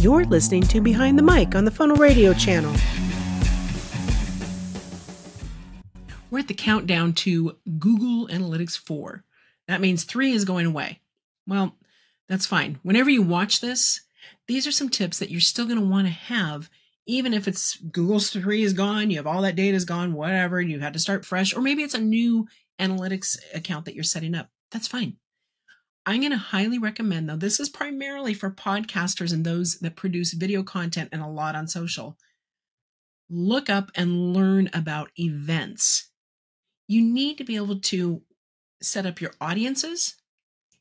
You're listening to Behind the Mic on the Funnel Radio channel. We're at the countdown to Google Analytics 4. That means 3 is going away. Well, that's fine. Whenever you watch this, these are some tips that you're still going to want to have even if it's Google's 3 is gone, you have all that data is gone, whatever, you've had to start fresh, or maybe it's a new analytics account that you're setting up. That's fine. I'm going to highly recommend, though, this is primarily for podcasters and those that produce video content and a lot on social. Look up and learn about events. You need to be able to set up your audiences,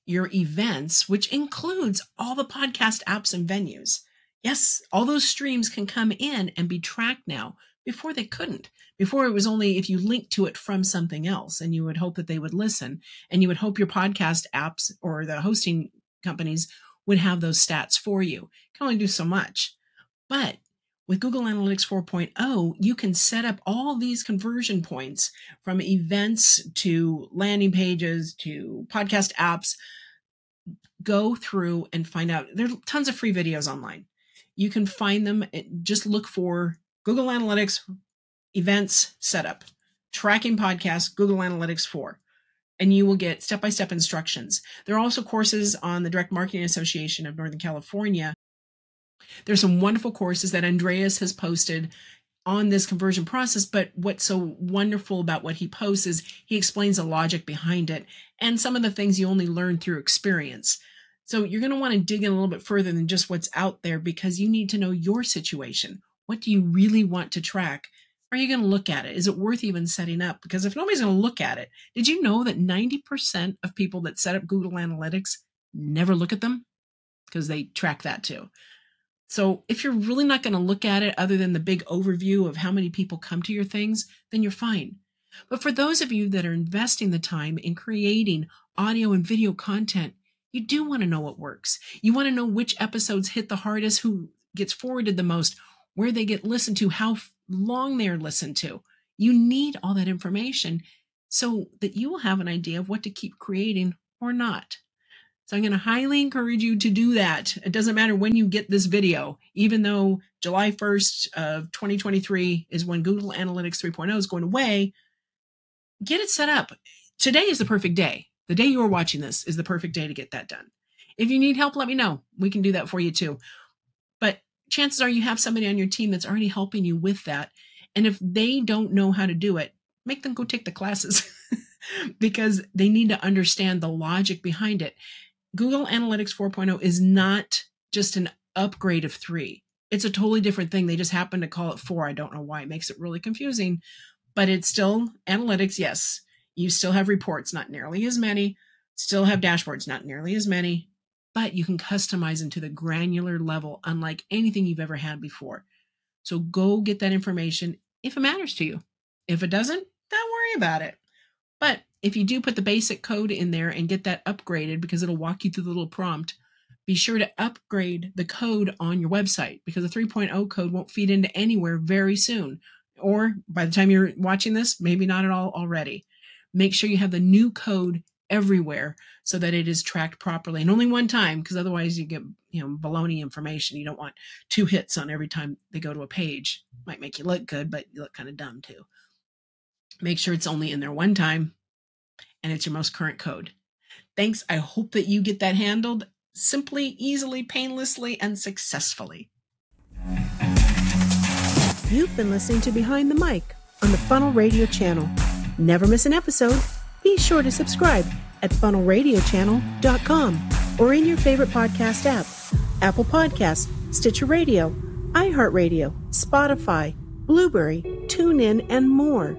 your events, which includes all the podcast apps and venues. Yes, all those streams can come in and be tracked now. Before they couldn't. Before it was only if you linked to it from something else and you would hope that they would listen and you would hope your podcast apps or the hosting companies would have those stats for you. Can only do so much. But with Google Analytics 4.0, you can set up all these conversion points from events to landing pages to podcast apps. Go through and find out. There are tons of free videos online. You can find them. Eh, just look for Google Analytics events setup, tracking podcasts, Google Analytics 4, and you will get step by step instructions. There are also courses on the Direct Marketing Association of Northern California. There's some wonderful courses that Andreas has posted on this conversion process, but what's so wonderful about what he posts is he explains the logic behind it and some of the things you only learn through experience. So you're going to want to dig in a little bit further than just what's out there because you need to know your situation. What do you really want to track? Are you going to look at it? Is it worth even setting up? Because if nobody's going to look at it, did you know that 90% of people that set up Google Analytics never look at them? Because they track that too. So if you're really not going to look at it other than the big overview of how many people come to your things, then you're fine. But for those of you that are investing the time in creating audio and video content, you do want to know what works. You want to know which episodes hit the hardest, who gets forwarded the most, where they get listened to, how long they're listened to. You need all that information so that you will have an idea of what to keep creating or not. So I'm going to highly encourage you to do that. It doesn't matter when you get this video, even though July 1st of 2023 is when Google Analytics 3.0 is going away, get it set up. Today is the perfect day. The day you are watching this is the perfect day to get that done. If you need help, let me know. We can do that for you too. But chances are you have somebody on your team that's already helping you with that. And if they don't know how to do it, make them go take the classes because they need to understand the logic behind it. Google Analytics 4.0 is not just an upgrade of three. It's a totally different thing. They just happen to call it four. I don't know why. It makes it really confusing, but it's still analytics. Yes, you still have reports, not nearly as many, still have dashboards, not nearly as many, but you can customize them to the granular level, unlike anything you've ever had before. So go get that information if it matters to you. If it doesn't, don't worry about it. But if you do put the basic code in there and get that upgraded because it'll walk you through the little prompt, be sure to upgrade the code on your website because the 3.0 code won't feed into anywhere very soon. Or by the time you're watching this, maybe not at all already make sure you have the new code everywhere so that it is tracked properly and only one time because otherwise you get you know baloney information. You don't want two hits on every time they go to a page. Might make you look good but you look kind of dumb too. Make sure it's only in there one time and it's your most current code. Thanks. I hope that you get that handled simply easily painlessly and successfully. You've been listening to behind the mic on the funnel radio channel Never miss an episode. Be sure to subscribe at funnelradiochannel.com or in your favorite podcast app Apple Podcasts, Stitcher Radio, iHeartRadio, Spotify, Blubrry, TuneIn, and more.